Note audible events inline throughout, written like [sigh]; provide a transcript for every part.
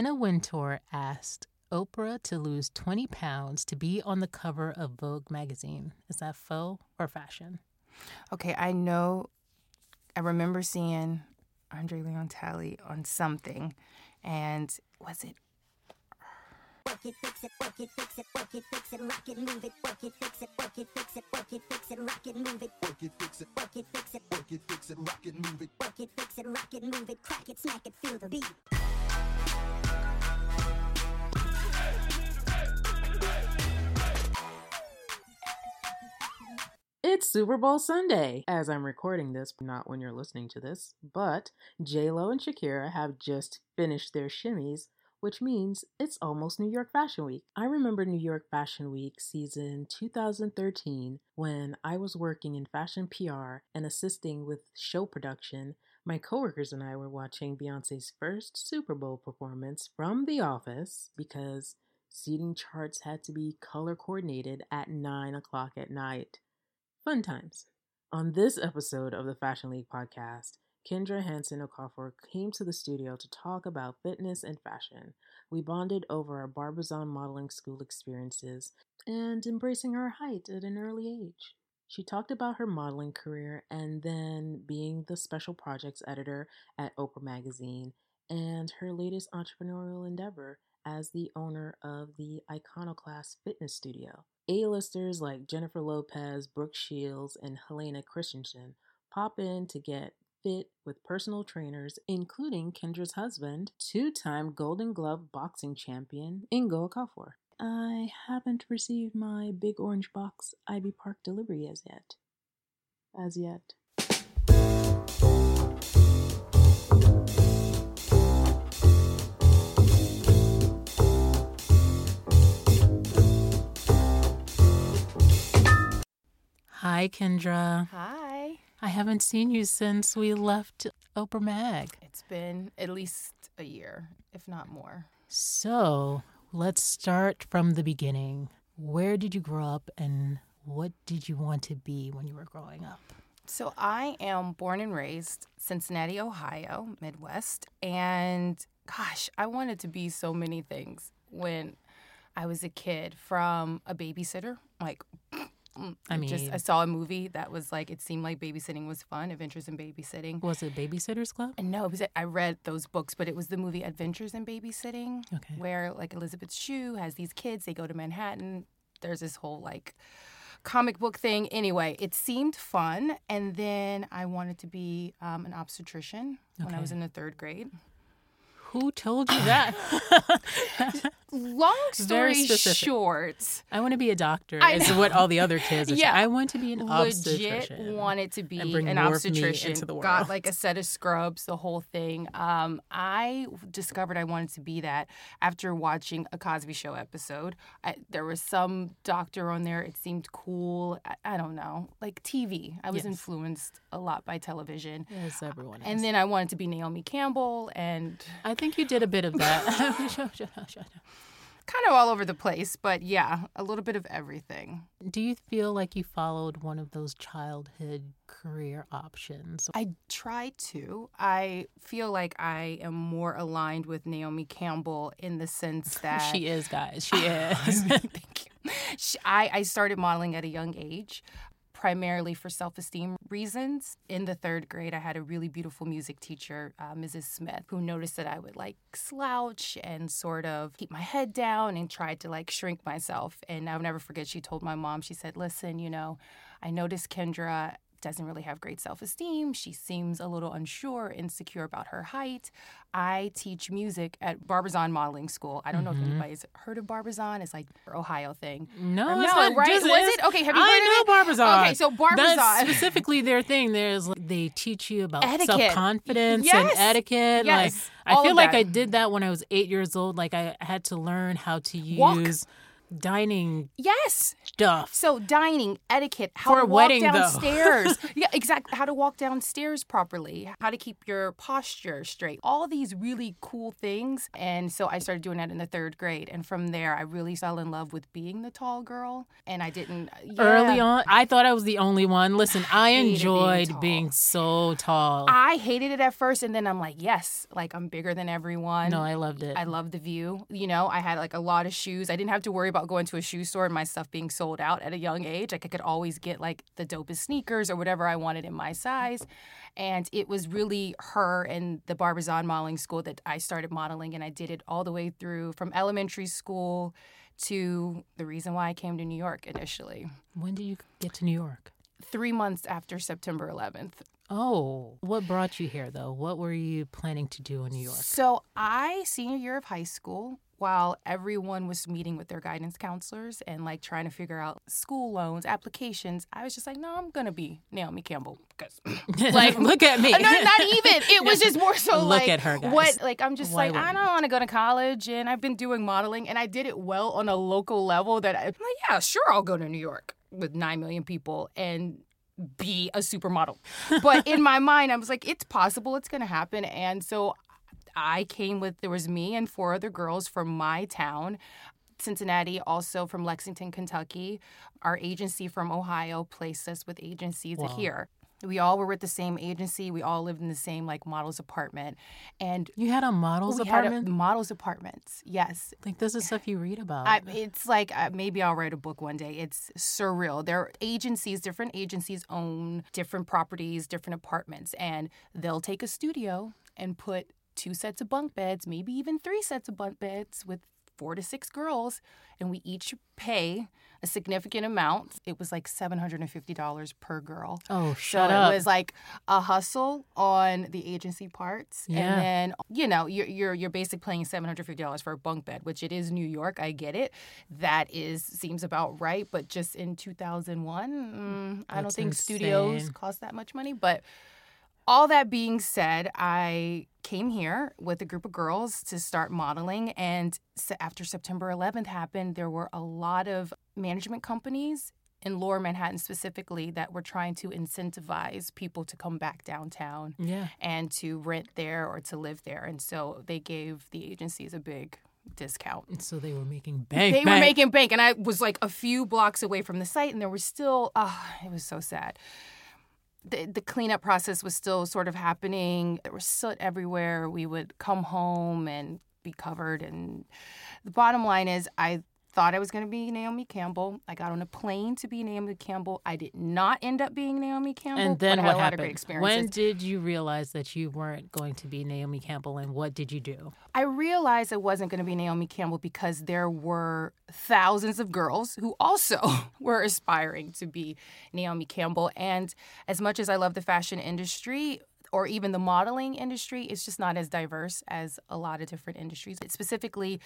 Anna Wintour asked Oprah to lose 20 pounds to be on the cover of Vogue magazine. Is that faux or fashion? Okay, I know. I remember seeing Andre Leon Talley on something, and was it? Work it, fix it, work it, fix it, work it, fix it, rock it, move it, work it, fix it, work it, fix it, work it, fix it, rock it, move it, work it, fix it, work it, fix it, work it, fix it, rock it, move it, work it, fix it, rock it, move it, crack it, smack it, feel the beat. It's Super Bowl Sunday as I'm recording this, not when you're listening to this, but J-Lo and Shakira have just finished their shimmies, which means it's almost New York Fashion Week. I remember New York Fashion Week season 2013 when I was working in fashion PR and assisting with show production. My coworkers and I were watching Beyonce's first Super Bowl performance from the office because seating charts had to be color coordinated at 9 o'clock at night. Fun times. On this episode of the Fashion League podcast, Kendra Hansen Okafor came to the studio to talk about fitness and fashion. We bonded over our Barbizon modeling school experiences and embracing her height at an early age. She talked about her modeling career and then being the special projects editor at Oprah Magazine and her latest entrepreneurial endeavor as the owner of the Iconoclast Fitness Studio. A-listers like Jennifer Lopez, Brooke Shields, and Helena Christensen pop in to get fit with personal trainers, including Kendra's husband, two-time Golden Glove boxing champion Ingo Okafor. I haven't received my big orange box Ivy Park delivery as yet. As yet. Hi, Kendra. Hi. I haven't seen you since we left Oprah Mag. It's been at least a year, if not more. So let's start from the beginning. Where did you grow up and what did you want to be when you were growing up? So I am born and raised Cincinnati, Ohio, Midwest, and gosh, I wanted to be so many things when I was a kid from a babysitter, like I just mean- I saw a movie that was like it seemed like babysitting was fun, Adventures in Babysitting. Was it Babysitters Club? No, it was I read those books, but it was the movie Adventures in Babysitting, Okay. where like Elizabeth Shue has these kids. They go to Manhattan. There's this whole like comic book thing. Anyway, it seemed fun, and then I wanted to be um, an obstetrician when I was in the third grade. Who told you that? [laughs] Long story short, I want to be a doctor. I Is what all the other kids are [laughs] saying. Yeah. I want to be an legit obstetrician. wanted to be an obstetrician. into the Got like a set of scrubs, the whole thing. Um, I discovered I wanted to be that after watching a Cosby Show episode. I, there was some doctor on there. It seemed cool. I, I don't know, like TV. I was Yes. influenced a lot by television. Yes, everyone is. And then I wanted to be Naomi Campbell and I think you did a bit of that. [laughs] [laughs] Kind of all over the place. But yeah, a little bit of everything. Do you feel like you followed one of those childhood career options? I try to. I feel like I am more aligned with Naomi Campbell in the sense [laughs] that She is, guys. She is. Thank you. I, I started modeling at a young age, primarily for self esteem reasons. In the third grade, I had a really beautiful music teacher, uh, Mrs. Smith, who noticed that I would like slouch and sort of keep my head down and tried to like shrink myself. And I'll never forget, she told my mom, she said, Listen, you know, I noticed Kendra doesn't really have great self esteem. She seems a little unsure, insecure about her height. I teach music at Barbizon Modeling School. I don't know if mm-hmm. anybody's heard of Barbizon. It's like an Ohio thing. No, no, not. right? just- Was it? Okay, have you I heard know of it? Barbizon. Okay, so Barbizon. That's specifically their thing. There's like, they teach you about self confidence Yes. and etiquette. Yes, Like all I feel like that. I did that when I was eight years old. Like I had to learn how to Walk. Dining Yes. stuff. So dining etiquette, how For to walk wedding, downstairs. [laughs] yeah, exactly. How to walk downstairs properly. How to keep your posture straight. All these really cool things. And so I started doing that in the third grade. And from there, I really fell in love with being the tall girl. And I didn't yeah. Early on, I thought I was the only one. Listen, I being enjoyed tall. being so tall. I hated it at first, and then I'm like, yes, like I'm bigger than everyone. no, I loved it. I love the view. You know, I had like a lot of shoes. I didn't have to worry about going to a shoe store and my stuff being sold out at a young age. Like I could always get like the dopest sneakers or whatever I wanted in my size. And it was really her and the Barbizon modeling school that I started modeling and I did it all the way through from elementary school to the reason why I came to New York initially. when did you get to New York? Three months after September 11th. Oh, what brought you here though? What were you planning to do in New York? So I, senior year of high school, while everyone was meeting with their guidance counselors and like trying to figure out school loans, applications, I was just like, no, I'm gonna be Naomi Campbell because [laughs] like, [laughs] look at me. [laughs] no, not even. It was just more so Look like at her, guys. what like I'm just Why like I don't want to go to college and I've been doing modeling and I did it well on a local level that I'm like yeah sure I'll go to New York with nine million people and be a supermodel. But in my mind I was like it's possible it's gonna happen and so I came with there was me and four other girls from my town. Cincinnati, also from Lexington, Kentucky. Our agency from Ohio placed us with agencies Wow. here. We all were with the same agency. We all lived in the same like models apartment, and You had a model's we apartment? a, models apartments. Yes, like this is stuff you read about. I, it's like uh, maybe I'll write a book one day. It's surreal. There are agencies, different agencies own different properties, different apartments, and they'll take a studio and put two sets of bunk beds, maybe even three sets of bunk beds with four to six girls, and we each pay a significant amount. It was like seven hundred and fifty dollars per girl. oh, So shut up. it was like a hustle on the agency parts, Yeah. and then you know you're you're you're basically paying seven hundred fifty dollars for a bunk bed, which it is New York. I get it. That is seems about right, but just in two thousand one, mm, I don't think studios cost that much money. But all that being said, I came here with a group of girls to start modeling. And after September 11th happened, there were a lot of management companies in lower Manhattan specifically that were trying to incentivize people to come back downtown yeah. and to rent there or to live there. And so they gave the agencies a big discount And so they were making bank. they were making bank and i was like a few blocks away from the site and there was still oh it was so sad the, the cleanup process was still sort of happening. There was soot everywhere. We would come home and be covered. And the bottom line is i thought i was going to be naomi campbell i got on a plane to be naomi campbell i did not end up being naomi campbell And then what had a lot happened? of great experiences When did you realize that you weren't going to be Naomi Campbell, and what did you do? I realized I wasn't going to be Naomi Campbell because there were thousands of girls who also [laughs] were aspiring to be Naomi Campbell. And as much as I love the fashion industry, or even the modeling industry, it's just not as diverse as a lot of different industries. Specifically,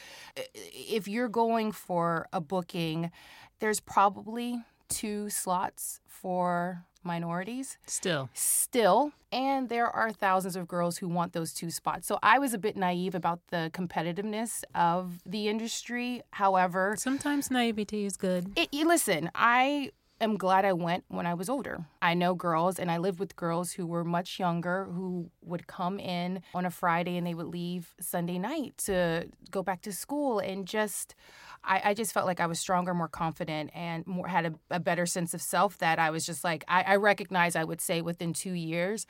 if you're going for a booking, there's probably two slots for minorities. Still, still. And there are thousands of girls who want those two spots. So i was a bit naive about the competitiveness of the industry. However sometimes naivety is good. it, listen i am glad i went when i was older. I know girls and i lived with girls who were much younger who would come in on a friday and they would leave sunday night to go back to school and just I, I just felt like I was stronger, more confident, and more had a, a better sense of self. That I was just like I, I recognize. I would say within two years,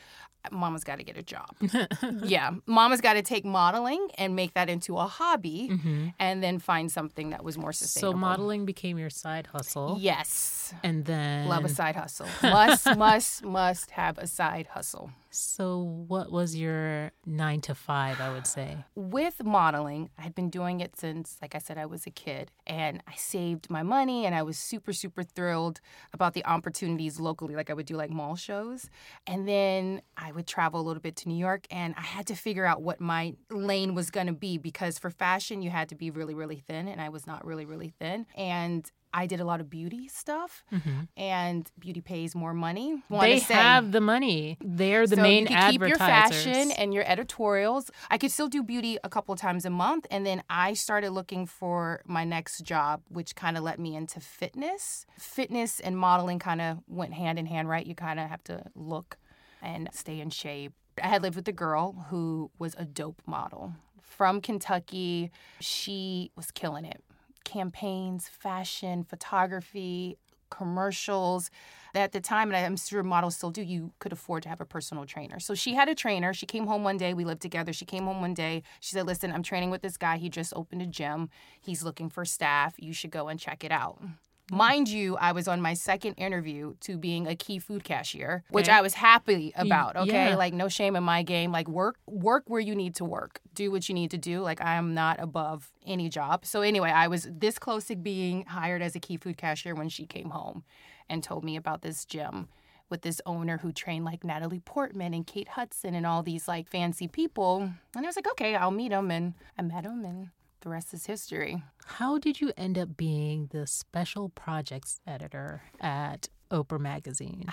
Mama's got to get a job. [laughs] yeah, Mama's got to take modeling and make that into a hobby, mm-hmm. and then find something that was more sustainable. So modeling became your side hustle, Yes, and then love a side hustle. Must, [laughs] must, must have a side hustle. So what was your nine to five? I would say. with modeling, I had been doing it since, like I said, I was a kid. And I saved my money and I was super, super thrilled about the opportunities locally. Like I would do like mall shows. And then I would travel a little bit to New York and I had to figure out what my lane was going to be because for fashion, you had to be really, really thin. And I was not really, really thin. And I did a lot of beauty stuff, Mhm. and beauty pays more money. Wanna They say. have the money. They're the so main you could keep your fashion and your editorials. I could still do beauty a couple of times a month, and then I started looking for my next job, which kind of led me into fitness. Fitness and modeling kind of went hand in hand, right? You kind of have to look and stay in shape. I had lived with a girl who was a dope model from Kentucky. She was killing it. Campaigns, fashion, photography, commercials. At the time, and I'm sure models still do, you could afford to have a personal trainer. So she had a trainer. She came home one day. We lived together. She came home one day. She said, Listen, I'm training with this guy. He just opened a gym. He's looking for staff. You should go and check it out. Mm-hmm. Mind you, I was on my second interview to being a key food cashier, which Okay. I was happy about. Okay. yeah. Like no shame in my game. Like work work where you need to work. Do what you need to do. Like I am not above any job. So anyway, I was this close to being hired as a key food cashier when she came home and told me about this gym with this owner who trained like Natalie Portman and Kate Hudson and all these like fancy people. And I was like, okay, I'll meet him. And I met him and the rest is history. How did you end up being the special projects editor at Oprah Magazine?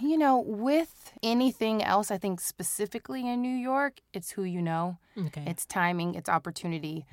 You know, with anything else, I think specifically in New York, it's who you know. Okay. It's timing, it's opportunity.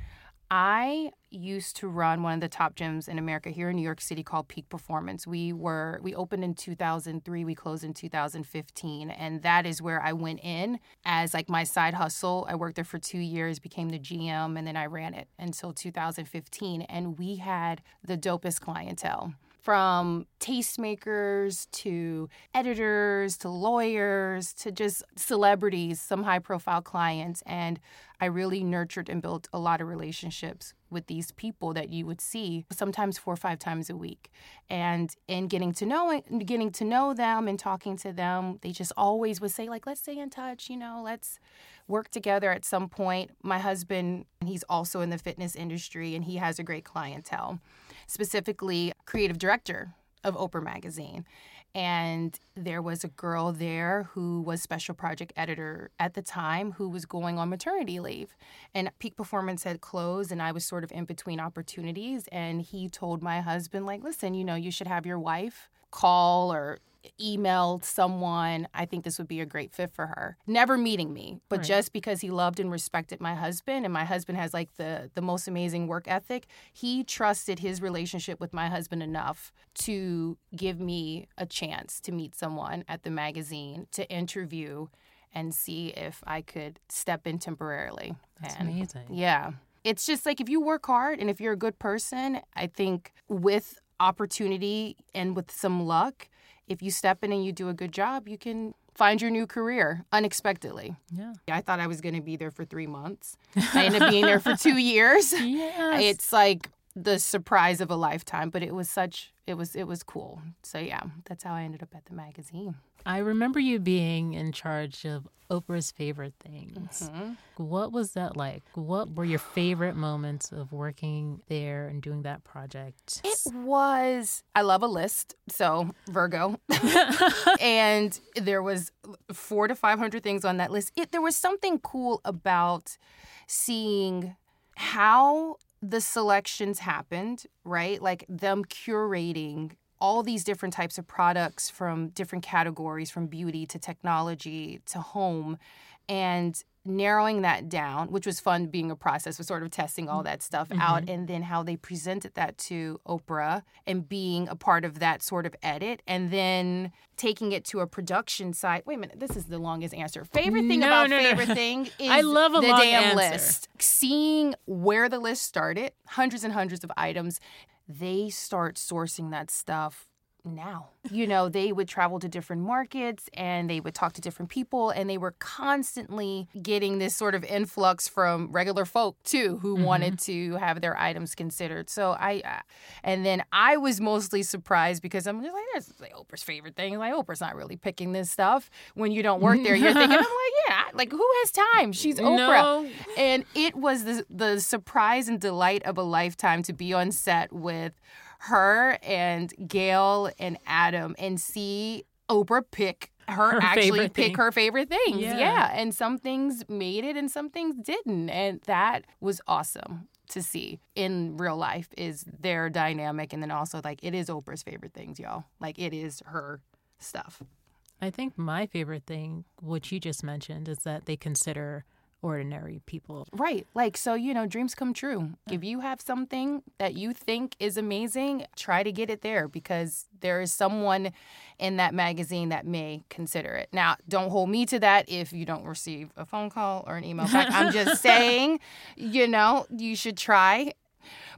I used to run one of the top gyms in America here in New York City called Peak Performance. We were we opened in 2003, we closed in 2015, and that is where I went in as like my side hustle. I worked there for 2 years, became the GM, and then I ran it until 2015 and we had the dopest clientele from tastemakers to editors to lawyers to just celebrities, some high profile clients. And I really nurtured and built a lot of relationships with these people that you would see sometimes four or five times a week. And in getting to know getting to know them and talking to them, they just always would say, like, let's stay in touch, you know, let's work together at some point. My husband, he's also in the fitness industry and he has a great clientele specifically creative director of Oprah Magazine. And there was a girl there who was special project editor at the time who was going on maternity leave. And Peak Performance had closed, and I was sort of in between opportunities. And he told my husband, like, listen, you know, you should have your wife call or email someone. I think this would be a great fit for her. Never meeting me, but Right. just because he loved and respected my husband, and my husband has like the the most amazing work ethic, he trusted his relationship with my husband enough to give me a chance to meet someone at the magazine to interview and see if I could step in temporarily. That's And- amazing. yeah. It's just like if you work hard and if you're a good person, I think with opportunity and with some luck, if you step in and you do a good job, you can find your new career unexpectedly. Yeah. I thought I was going to be there for three months. I ended up being there for two [laughs] years. Yes. It's like the surprise of a lifetime, but it was such it was it was cool. So yeah, that's how I ended up at the magazine. I remember you being in charge of Oprah's favorite things. Mhm. What was that like? What were your favorite moments of working there and doing that project? It was I love a list, so Virgo. [laughs] and there was 4 to 500 things on that list. It there was something cool about seeing how the selections happened, right? Like them curating all these different types of products from different categories, from beauty to technology to home, and narrowing that down, which was fun being a process of sort of testing all mm-hmm. that stuff mm-hmm. out, and then how they presented that to Oprah and being a part of that sort of edit, and then taking it to a production site. Wait a minute, this is the longest answer. Favorite thing No, about no, no. favorite thing [laughs] is I love a the long damn answer. list. Seeing where the list started, hundreds and hundreds of items, they start sourcing that stuff now. You know, they would travel to different markets and they would talk to different people and they were constantly getting this sort of influx from regular folk too who wanted to have their items considered. So I uh, and then I was mostly surprised because I'm just like that's like Oprah's favorite thing. Like Oprah's not really picking this stuff when you don't work there. You're [laughs] thinking I'm like, yeah, like who has time? She's Oprah. No. And it was the the surprise and delight of a lifetime to be on set with her and Gayle and Adam and see Oprah pick her, Her actually pick thing. her favorite things. Yeah. Yeah. And some things made it and some things didn't. And that was awesome. to see in real life is their dynamic and then also like it is Oprah's favorite things, y'all. Like it is her stuff. I think my favorite thing, which you just mentioned, is that they consider ordinary people. Right. Like, so, you know, dreams come true. If you have something that you think is amazing, try to get it there because there is someone in that magazine that may consider it. Now, don't hold me to that if you don't receive a phone call or an email back. I'm just [laughs] saying, you know, you should try.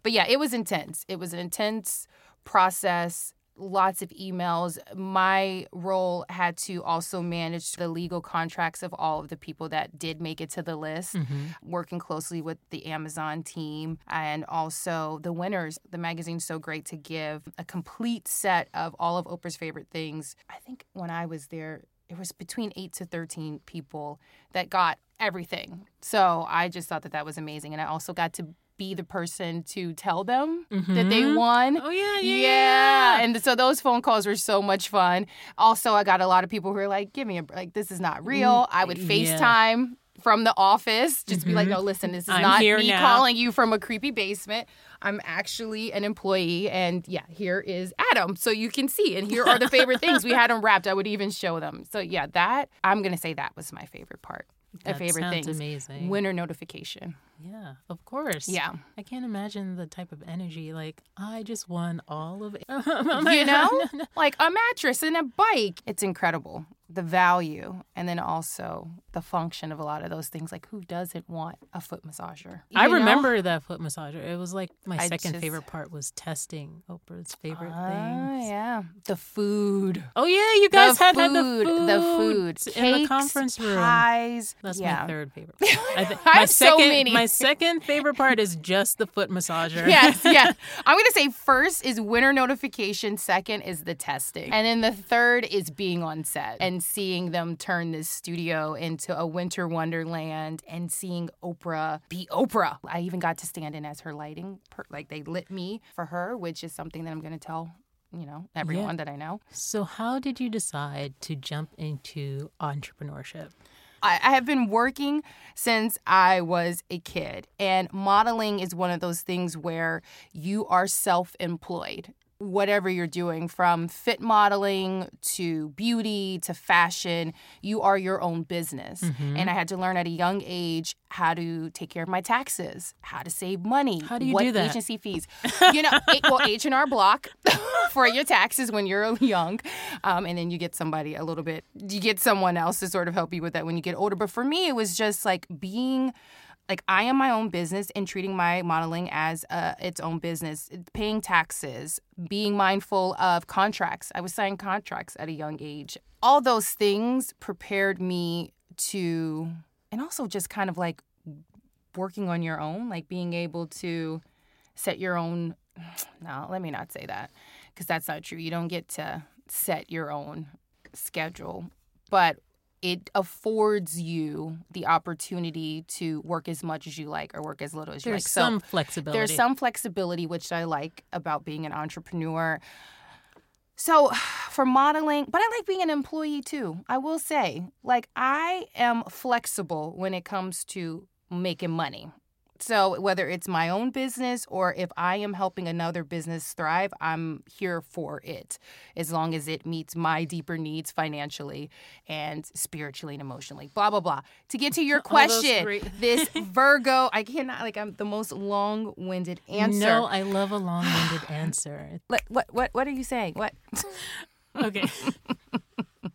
But yeah, it was intense. It was an intense process lots of emails. My role had to also manage the legal contracts of all of the people that did make it to the list, mm-hmm. working closely with the Amazon team and also the winners. The magazine's so great to give a complete set of all of Oprah's favorite things. I think when I was there, it was between 8 to 13 people that got everything. So I just thought that that was amazing. And I also got to be the person to tell them mm-hmm. that they won. Oh yeah, yeah, yeah, And so those phone calls were so much fun. Also, I got a lot of people who were like, "Give me a like, this is not real." Mm, I would FaceTime. Yeah. From the office, just mm-hmm. be like, mm-hmm. no, listen, this is I'm not me now. calling you from a creepy basement. I'm actually an employee, and yeah, here is Adam, so you can see. And here are the favorite things we had them wrapped. I would even show them. So yeah, that I'm gonna say that was my favorite part. That my favorite things. amazing. Winner notification. Yeah, of course. Yeah. I can't imagine the type of energy like I just won all of it. [laughs] you know? [laughs] like a mattress and a bike. It's incredible the value and then also the function of a lot of those things. Like, who doesn't want a foot massager? You I remember know? that foot massager. It was like my I second just... favorite part was testing Oprah's favorite uh, things. Yeah, the food. Oh yeah, you guys the had, food, had the food. The food Cakes, in the conference room. Pies. That's yeah. my third favorite. [laughs] Part. I th- [laughs] my second, so many. My second favorite part is just the foot massager. [laughs] yes, yes. I'm gonna say first is winner notification. Second is the testing, and then the third is being on set and seeing them turn this studio into a winter wonderland and seeing Oprah be Oprah. I even got to stand in as her lighting, per- like they lit me for her, which is something that I'm going to tell you know everyone yeah. that I know. So how did you decide to jump into entrepreneurship? I, I have been working since I was a kid, and modeling is one of those things where you are self employed whatever you're doing from fit modeling to beauty to fashion you are your own business. Mm-hmm. and i had to learn at a young age how to take care of my taxes how to save money how do you what do that? agency fees. You know it, well [laughs] h&r block [laughs] for your taxes when you're [laughs] young um, and then you get somebody a little bit you get someone else to sort of help you with that when you get older. But for me it was just like being like I am my own business and treating my modeling as uh, its own business, paying taxes, being mindful of contracts. I was signing contracts at a young age. All those things prepared me to, and also just kind of like working on your own, like being able to set your own. [sighs] No, let me not say that because that's not true. You don't get to set your own schedule. But it affords you the opportunity to work as much as you like or work as little as you there's like. There's some so flexibility. There's some flexibility, which I like about being an entrepreneur. So, [sighs] for modeling, but I like being an employee too. I will say, like, I am flexible when it comes to making money. So, whether it's my own business or if I am helping another business thrive, I'm here for it as long as it meets my deeper needs financially and spiritually and emotionally. Blah, blah, blah. To get to your [laughs] question, this [laughs] Virgo, I cannot, like, I'm the most long winded answer. No, I love a long winded [sighs] answer. What, what, what, what are you saying? What? [laughs] okay.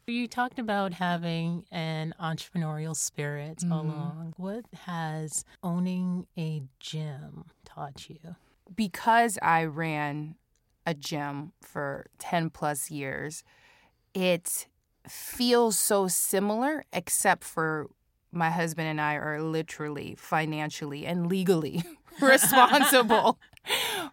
You talked about having an entrepreneurial spirit mm-hmm. along. What has owning a gym taught you? Because I ran a gym for 10 plus years, it feels so similar, except for my husband and I are literally financially and legally [laughs] [laughs] responsible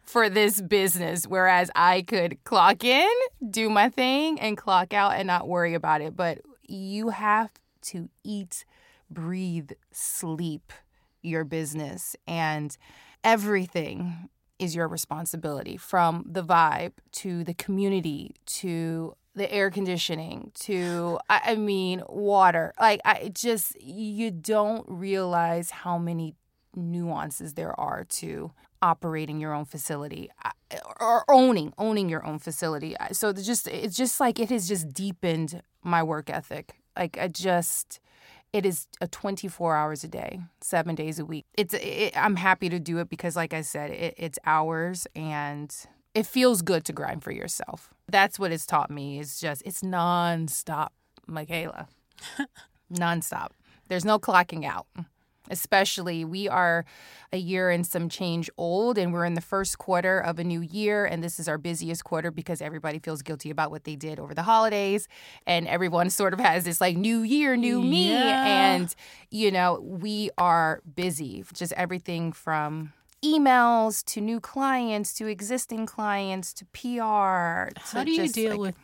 for this business. Whereas I could clock in, do my thing, and clock out and not worry about it. But you have to eat, breathe, sleep your business, and everything is your responsibility from the vibe to the community to the air conditioning to I, mean water like i just you don't realize how many nuances there are to operating your own facility uh, or owning owning your own facility. So it's just it's just like it has just deepened my work ethic. Like I just it is a 24 hours a day, seven days a week. It's it, I'm happy to do it because, like I said, it, it's hours and it feels good to grind for yourself. That's what it's taught me. Is just it's nonstop, Michaela, [laughs] nonstop. There's no clocking out especially we are a year and some change old and we're in the first quarter of a new year and this is our busiest quarter because everybody feels guilty about what they did over the holidays and everyone [laughs] sort of has this like new year new me Yeah. and you know we are busy just everything from emails to new clients to existing clients to PR to How do you deal like, with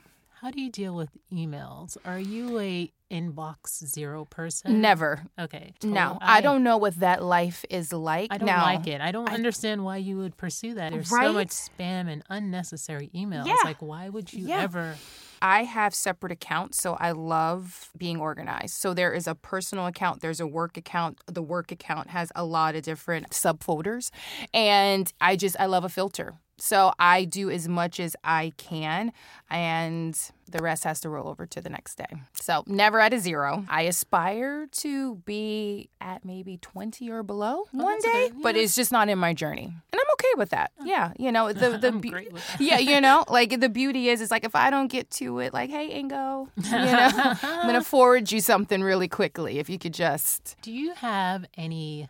how do you deal with emails? Are you a inbox zero person? never Okay. no oh, total- I, don't know what that life is like I don't now like it. I don't I- understand why you would pursue that. There's Right? so much spam and unnecessary emails. Yeah. Like, why would you Yeah. ever? I have separate accounts, so I love being organized. So there is a personal account, there's a work account. The work account has a lot of different subfolders, and I just I love a filter. So I do as much as I can, and the rest has to roll over to the next day. So never at a zero. I aspire to be at maybe 20 or below oh, one Oh, that's day, okay. but it's just not in my journey. And I'm okay with that. Oh. Yeah, you know, the [laughs] the be- great with that. yeah, you [laughs] know, like the beauty is, is like if I don't get to it, like, hey, Ingo, you know, [laughs] I'm gonna forward you something really quickly. If you could just, Do you have any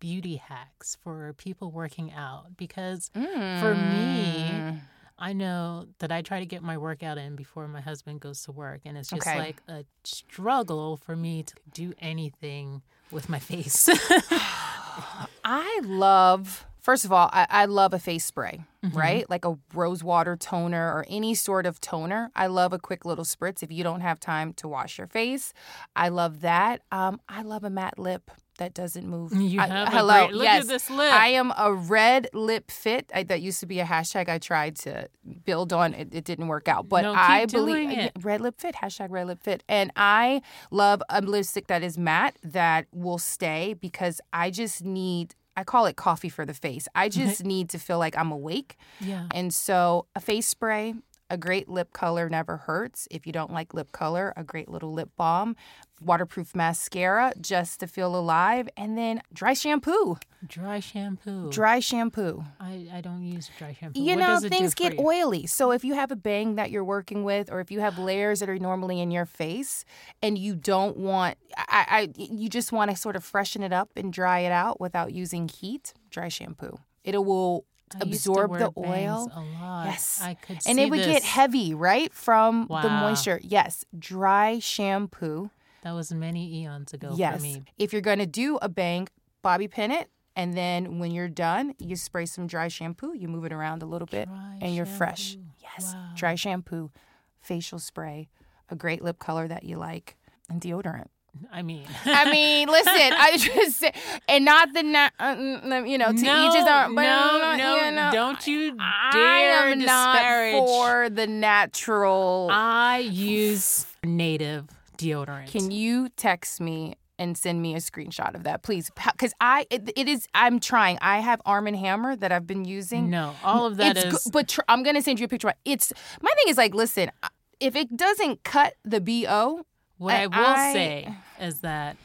beauty hacks for people working out? Because for me, Mm. I know that I try to get my workout in before my husband goes to work, and it's just Okay. like a struggle for me to do anything with my [laughs] face. [sighs] I love. First of all, I, I love a face spray, Mm-hmm. right? Like a rose water toner or any sort of toner. I love a quick little spritz if you don't have time to wash your face. I love that. Um, I love a matte lip that doesn't move. You I- have a hello, great- look yes. at this lip. I am a red lip fit. I, that used to be a hashtag I tried to build on. It, it didn't work out, but No, I believe it. red lip fit hashtag red lip fit, and I love a lipstick that is matte that will stay because I just need. I call it coffee for the face. I [laughs] just need to feel like I'm awake. yeah. And so a face spray, a great lip color never hurts. If you don't like lip color, a great little lip balm, waterproof mascara just to feel alive, and then dry shampoo. Dry shampoo. Dry shampoo. I, I don't use dry shampoo. You What know, does it things get you? oily. So if you have a bang that you're working with, or if you have layers that are normally in your face, and you don't want, I, I you just want to sort of freshen it up and dry it out without using heat. Dry shampoo. It will I absorb the oil. Yes. I could and see it would get heavy, right, from the moisture. Yes, dry shampoo. That was many eons ago yes. for me. If you're going to do a bang, bobby pin it. And then when you're done, you spray some dry shampoo. You move it around a little bit, Dry and you're fresh. Yes, Wow. dry shampoo, facial spray, a great lip color that you like, and deodorant. I mean, I [laughs] mean, listen, I just say, and not the uh, you know to no, each his own. But no, no, you know, don't you I dare am disparage. not for the natural. I use native deodorant. Can you text me and send me a screenshot of that, please? Because I, it, it is, I'm trying. I have Arm and Hammer that I've been using. No, all of that it's is. good, but tr- I'm gonna send you a picture. It's my thing is like, listen, if it doesn't cut the bo, what I, I- will I- say is that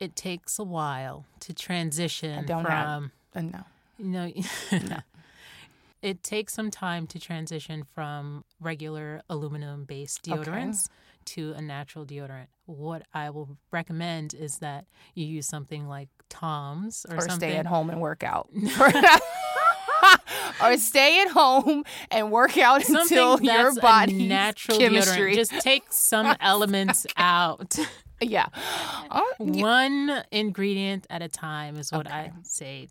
it takes a while to transition don't have- from. uh, no. [laughs] No. it takes some time to transition from regular aluminum based Okay. deodorants to a natural deodorant. What I will recommend is that you use something like Tom's or, or something. stay at home and work out. [laughs] [laughs] or stay at home and work out Something until your body natural chemistry. deodorant. Just take some [laughs] elements out. yeah. [laughs] Oh, you- One ingredient at a time is what Okay. I say.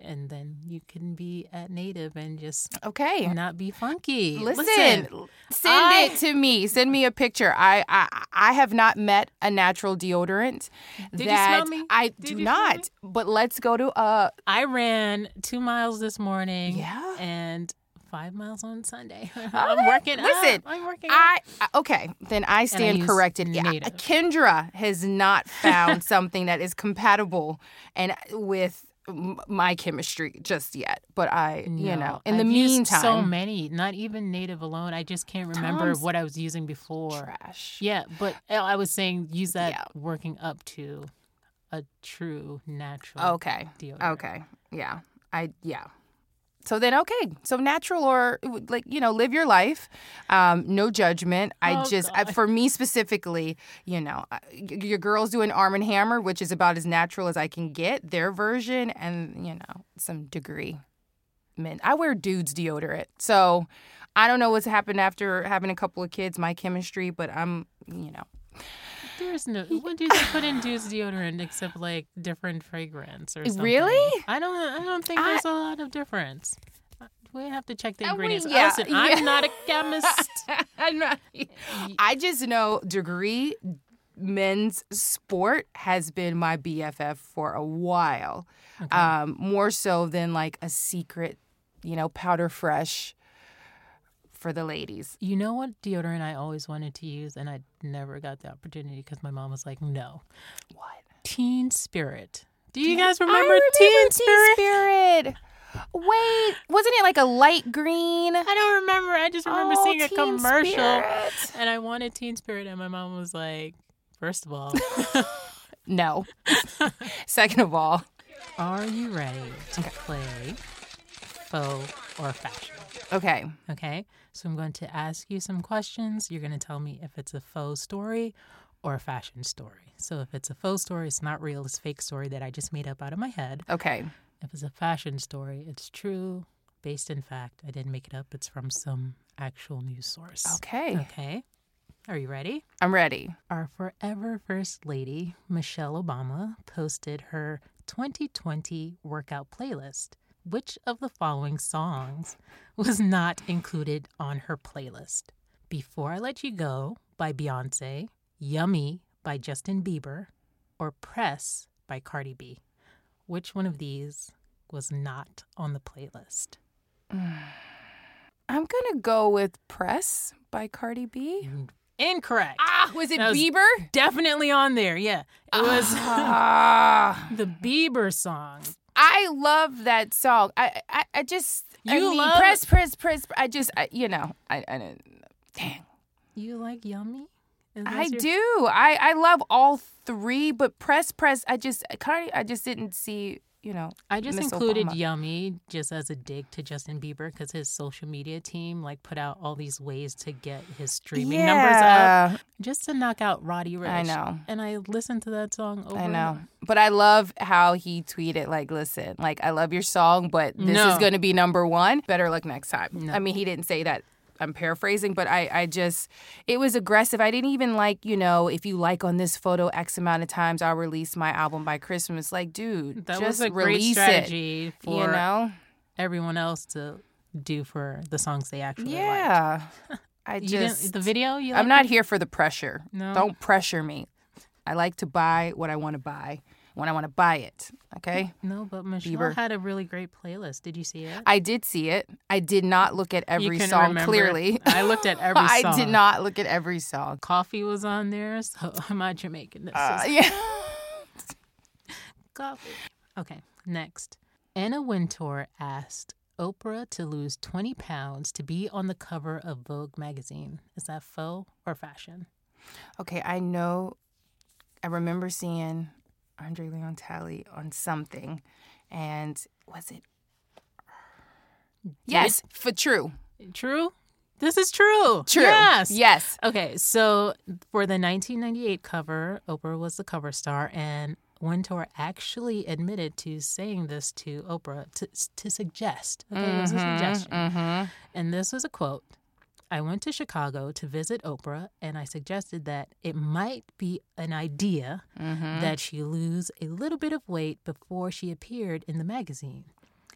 And then you can be at native and just okay. not be funky. Listen, Listen, send I- it to me. Send me a picture. I, I I have not met a natural deodorant Did you that smell me? I Did do you not. But let's go to uh I ran two miles this morning. Yeah. And five miles on Sunday. [laughs] I'm working. listen, up. I'm working. I I- okay, then I stand use corrected. Yeah. Kendra has not [laughs] found something that is compatible and with my chemistry just yet. But I, you know, in the I've used meantime, so many. Not even native alone. I just can't remember Tom's what I was using before. trash. Yeah, but I was saying use that Yeah. working up to a true natural. Okay. deodorant. Okay. Yeah. I yeah. So then okay. So natural or like you know live your life. Um no judgment. I Oh, just I, for me specifically, you know, your girls doing Arm and Hammer, which is about as natural as I can get, their version and you know, some degree men. I wear dudes deodorant. So I don't know what's happened after having a couple of kids, my chemistry, but I'm, you know, There's no. What do they put in [laughs] dude's deodorant except like different fragrance or something? Really? I don't. I don't think I- there's a lot of difference. We have to check the Uh, we- ingredients. yeah, Listen, yeah. I'm not a [laughs] chemist. I'm not. I just know degree men's sport has been my BFF for a while. Um, more so than like a secret, you know, powder fresh for the ladies. You know what deodorant I always wanted to use, and I never got the opportunity because my mom was like, "No." What? Teen Spirit. Do you guys I remember, Teen Spirit? Spirit. Wait, wasn't it like a light green? I don't remember. I just remember Oh, seeing a Teen commercial, Spirit. and I wanted Teen Spirit, and my mom was like, first of all, [laughs] No. [laughs] Second of all, are you ready to play faux or fashion?" okay. Okay, so I'm going to ask you some questions. You're going to tell me if it's a faux story or a fashion story. So if it's a faux story, it's not real, it's fake story that I just made up out of my head. Okay. If it's a fashion story, it's true, based in fact. I didn't make it up, it's from some actual news source. Okay. Okay. Are you ready? I'm ready. Our forever First Lady, Michelle Obama, posted her 2020 workout playlist. Which of the following songs was not included on her playlist? Before I Let You Go by Beyonce, Yummy by Justin Bieber, or Press by Cardi B? Which one of these was not on the playlist? [sighs] I'm gonna go with "Press" by Cardi B. Incorrect. Ah, was it That was- Bieber? Definitely on there. Yeah. It was Ah, [laughs] the Bieber song. I love that song. I, I, I just, I You mean, love- press, press, press. I just, I, you know, I, I, didn't- dang, You like Yummy? I your- do. I, I love all three, but press, press. I just, Cardi, I just didn't see, you know. I just Miss included Obama. Yummy just as a dig to Justin Bieber because his social media team like put out all these ways to get his streaming numbers up just to knock out Roddy Ricch. I know. And I listened to that song over. I know. But I love how he tweeted, like, listen, like, I love your song, but this No. is going to be number one. Better luck next time. No. I mean, he didn't say that. I'm paraphrasing, but I, I just, it was aggressive. I didn't even like, you know, if you like on this photo X amount of times, I'll release my album by Christmas. Like, dude, That just was a great strategy it. for You know? everyone else to do for the songs they actually like. Yeah. [laughs] I just, the video you I'm not it? here for the pressure. No. Don't pressure me. I like to buy what I want to buy when I want to buy it. Okay? No, but Michelle Bieber. had a really great playlist. Did you see it? I did see it. I did not look at every song remember. clearly. I looked at every song. [laughs] I did not look at every song. Koffee was on there, so [laughs] I'm not Jamaican. This Uh, yeah. [laughs] coffee. Okay, next. Anna Wintour asked Oprah to lose 20 pounds to be on the cover of Vogue magazine. Is that faux or fashion? Okay, I know. I remember seeing Andre Leon Talley on something, and was it? Yes, for true. True? This is true. True. Yes. Yes. Okay, so for the 1998 cover, Oprah was the cover star, and Wintour actually admitted to saying this to Oprah to, to suggest. Okay, it was a suggestion. Mm-hmm. And this was a quote I went to Chicago to visit Oprah, and I suggested that it might be an idea Mm-hmm. that she lose a little bit of weight before she appeared in the magazine.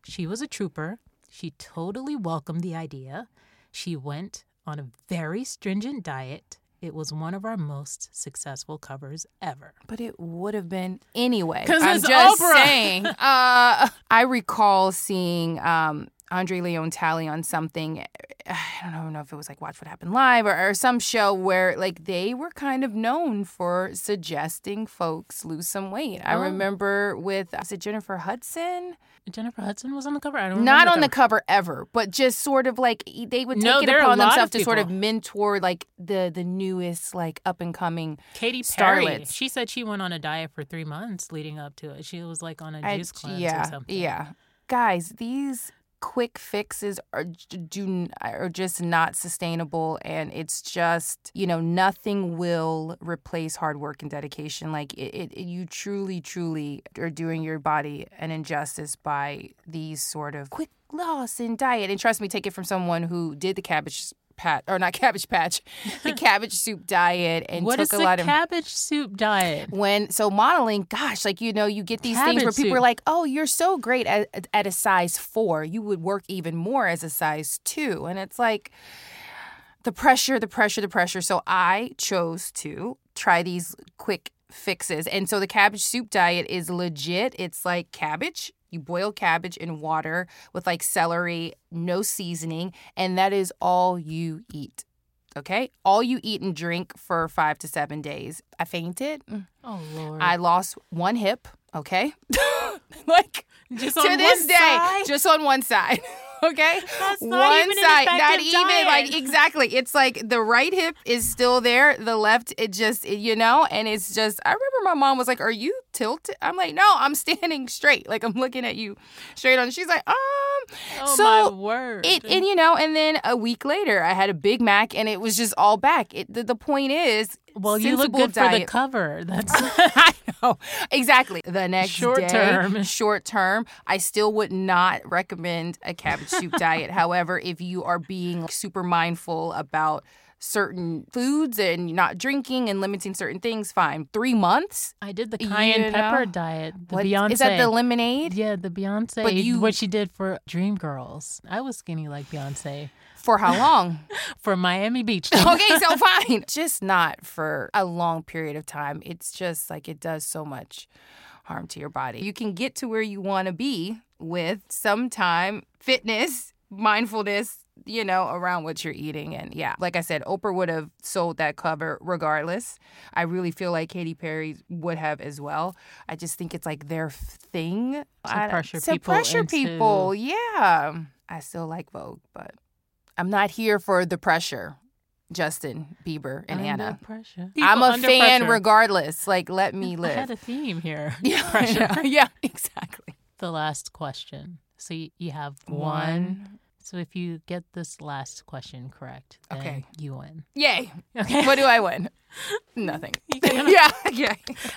She was a trooper. She totally welcomed the idea. She went on a very stringent diet. It was one of our most successful covers ever. But it would have been anyway. 'Cause I'm it's just Oprah. saying. Uh, I recall seeing um, Andre Leon Talley on something. Eh, I don't know if it was like Watch What Happened Live or, or some show where like they were kind of known for suggesting folks lose some weight. I Oh. remember with uh, was it Jennifer Hudson? Jennifer Hudson was on the cover. I don't Not on the cover ever, but just sort of like they would take No, it there are a upon themselves to sort of mentor like the the newest like up and coming. Katy Perry. starlets. She said she went on a diet for three months leading up to it. She was like on a juice cleanse yeah, or something. yeah, guys, these quick fixes are do are just not sustainable, and it's just you know nothing will replace hard work and dedication. Like it, it, it- you truly, truly are doing your body an injustice by these sort of quick loss in diet. And trust me, take it from someone who did the cabbage patch or not [laughs] cabbage patch, the [laughs] cabbage soup diet, and What took is a lot of cabbage soup diet? when so modeling gosh like you know you get these things where Cabbage people are like oh you're so great at, at a size four. You would work even more as a size two. And it's like the pressure the pressure the pressure. So i chose to try these quick fixes. And so the cabbage soup diet is legit. It's like cabbage you boil cabbage in water with like celery no seasoning and that is all you eat okay all you eat and drink for five to seven days i fainted mm. Oh Lord! I lost one hip, okay? [laughs] like Just to this one day, side? just on one side. [laughs] [laughs] Okay, That's not one even side, not even like exactly. It's like the right hip is still there, the left it just you know, and it's just. I remember my mom was like, "Are you tilted?" I'm like, "No, I'm standing straight. Like I'm looking at you straight on." She's like, "Um." oh so my word! it and you know, and then a week later, I had a Big Mac, and it was just all back. It, the, the point is, well, you look good for the cover. [laughs] That's I know exactly. The next Short day, term. [laughs] short term, I still would not recommend a cabbage soup diet. [laughs] However, if you are being super mindful about certain foods and not drinking and limiting certain things, fine. Three months. I did the You cayenne pepper know? diet. The What- Beyonce. is that the lemonade Yeah, the Beyonce. But you- what she did for Dreamgirls. I was skinny like Beyonce for how long? [laughs] for Miami Beach. [laughs] okay, so [laughs] fine. Just not for a long period of time. It's just like it does so much harm to your body. You can get to where you want to be with some time, fitness, mindfulness, you know, around what you're eating. And yeah, like I said, Oprah would have sold that cover regardless. I really feel like Katy Perry would have as well. I just think it's like their thing. I- pressure to people pressure into- people. Yeah. I still like Vogue, but I'm not here for the pressure. Justin Bieber and Under Anna. pressure. I'm a under fan pressure. regardless. Like, let me live. I had a theme here. [laughs] Yeah, pressure. [laughs] yeah, exactly. The last question. So you, you have one. One. So if you get this last question correct, then Okay. you win. Yay. Okay. What do I [laughs] win? Nothing. You can- yeah, yeah.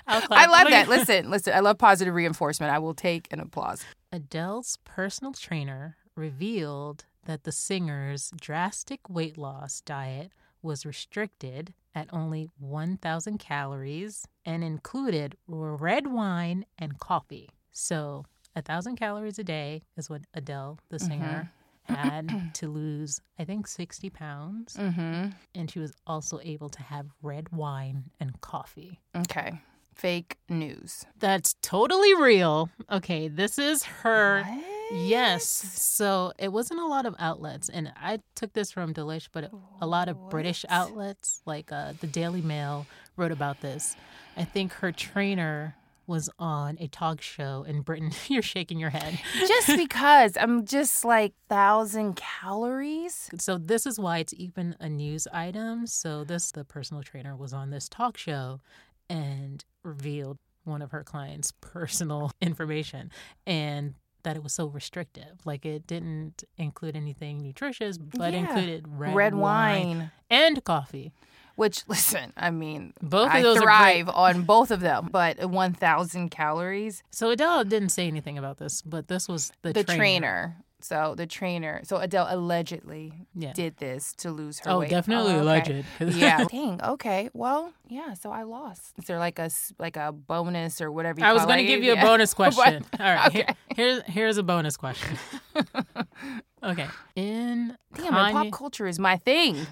I'll clap. I love that. Listen, listen. I love positive reinforcement. I will take an applause. Adele's personal trainer revealed that the singer's drastic weight loss diet was restricted at only 1,000 calories and included red wine and coffee. So, a 1,000 calories a day is what Adele, the singer, had [clears throat] to lose, I think, 60 pounds. Mm-hmm. And she was also able to have red wine and coffee. Okay. Fake news. That's totally real. Okay, this is her. Yes. So it wasn't a lot of outlets, and I took this from Delish, but a lot of British outlets, like uh, the Daily Mail, wrote about this. I think her trainer was on a talk show in Britain. [laughs] You're shaking your head. Just [laughs] because I'm just like thousand calories. So this is why it's even a news item. So this the personal trainer was on this talk show and revealed one of her clients' [laughs] personal information and that it was so restrictive. Like it didn't include anything nutritious, but Yeah. included red, Red wine, wine. and coffee. Which [laughs] listen, I mean, Both of I those thrive on both of them, but 1,000 calories. So Adele didn't say anything about this, but this was the, The, trainer. So the trainer. So Adele allegedly Yeah. did this to lose her Oh, weight. definitely okay. alleged. yeah. [laughs] Dang. Okay. Well, yeah. So I lost. Is there like a like a bonus or whatever? You I was going to give you a bonus [laughs] question. All right. here- Okay. here's here's a bonus question. [laughs] okay. In Damn, Kanye- pop culture is my thing.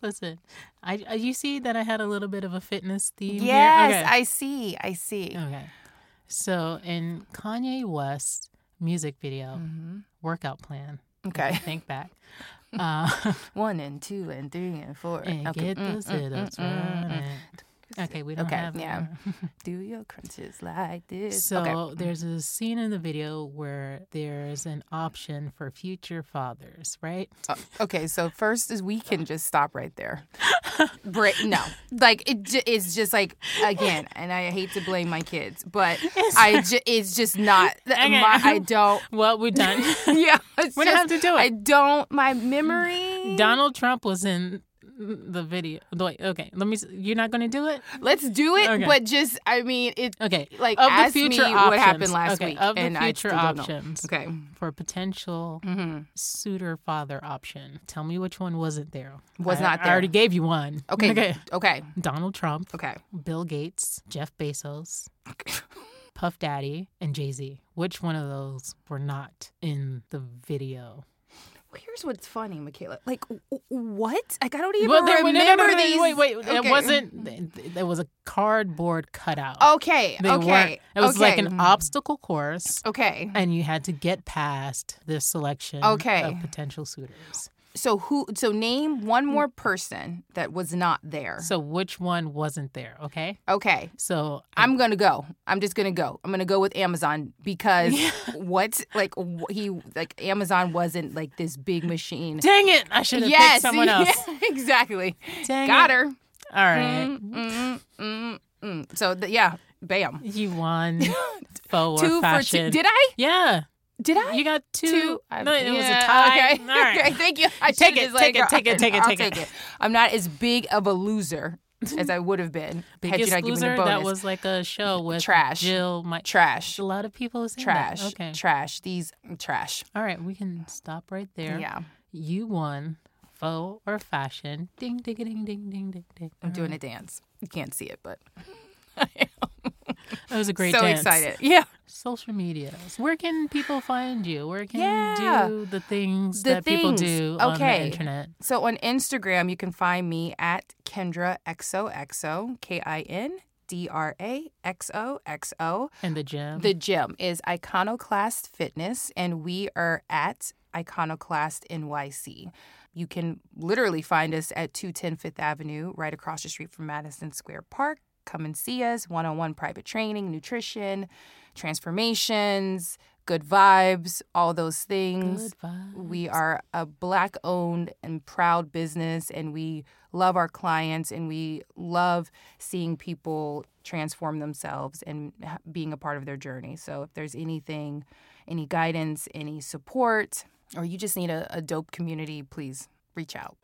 Listen, I, I you see that I had a little bit of a fitness theme Yes, here. I see. I see. Okay. okay. So in Kanye West's music video, hmm workout plan, Okay. [laughs] Think back. Uh, [laughs] One and two and three and four. and okay. get those mm, mm, mm, mm. running. Okay, we don't Okay, have yeah. [laughs] Do your crunches like this. So okay. there's a scene in the video where there's an option for future fathers, right? Uh, okay, so first is we can just stop right there. [laughs] Break, no, like it, ju- it's just like again, and I hate to blame my kids, but [laughs] I ju- it's just not. My, I don't. Well, we're done. Yeah, We don't have to do it. I don't. My memory. Donald Trump was in the video. Wait, okay, let me. You're not going to do it? Let's do it, Okay. but just I mean it. Okay. Like of the ask future me options. what happened last okay, week, Of the future options Okay. for a potential hmm suitor father option. Tell me which one wasn't there. Was I- not there. I already gave you one. Okay. [laughs] Okay. Okay. Donald Trump, Okay. Bill Gates, Jeff Bezos, [laughs] Puff Daddy, and Jay Z. Which one of those were not in the video? Here's what's funny, Michaela. Like, what? Like, I don't even Well, there- remember no, no, no, these. Wait, wait. It Okay. wasn't. th- There was a cardboard cutout. Okay. They okay. It was like an obstacle course, Okay. and you had to get past this selection Okay. of potential suitors. So who? So name one more person that was not there. So which one wasn't there? Okay. Okay. So I'm gonna go. I'm just gonna go. I'm gonna go with Amazon because [laughs] what? Like he like Amazon wasn't like this big machine. dang it! I should have yes, picked someone [laughs] else. yeah, exactly. Dang Got it. her. All right. Mm, mm, mm, mm. So th- yeah, bam. You won. [laughs] Faux two or for two. Did I? Yeah. Did I? You got two. two. No, it was a tie. Okay. All right. okay. Thank you. I Take it, take it, take it, take it, I'll take take it. it. I'm not as big of a loser as I would have been had you not given loser. the bonus. That was like a show with Trash. Jill. My trash. a lot of people saying Trash. That. Okay. Trash. These mm, trash. All right. We can stop right there. Yeah. You won. Faux or fashion? Ding ding ding ding ding ding ding. I'm doing a dance. You can't see it, but [laughs] It was a great so dance. excited. Yeah. Social media. Where can people find you? Where can Yeah. you do the things The that people things. do on the Okay. internet? So on Instagram, you can find me at Kindra XOXO, K I N D R A X O X O. In the gym. The gym is Iconoclast Fitness, and we are at Iconoclast NYC. You can literally find us at 210 Fifth Avenue, right across the street from Madison Square Park. Come and see us one on one private training, nutrition, transformations, good vibes, all those things. We are a black owned and proud business, and we love our clients and we love seeing people transform themselves and being a part of their journey. So, if there's anything, any guidance, any support, or you just need a, a dope community, please reach out.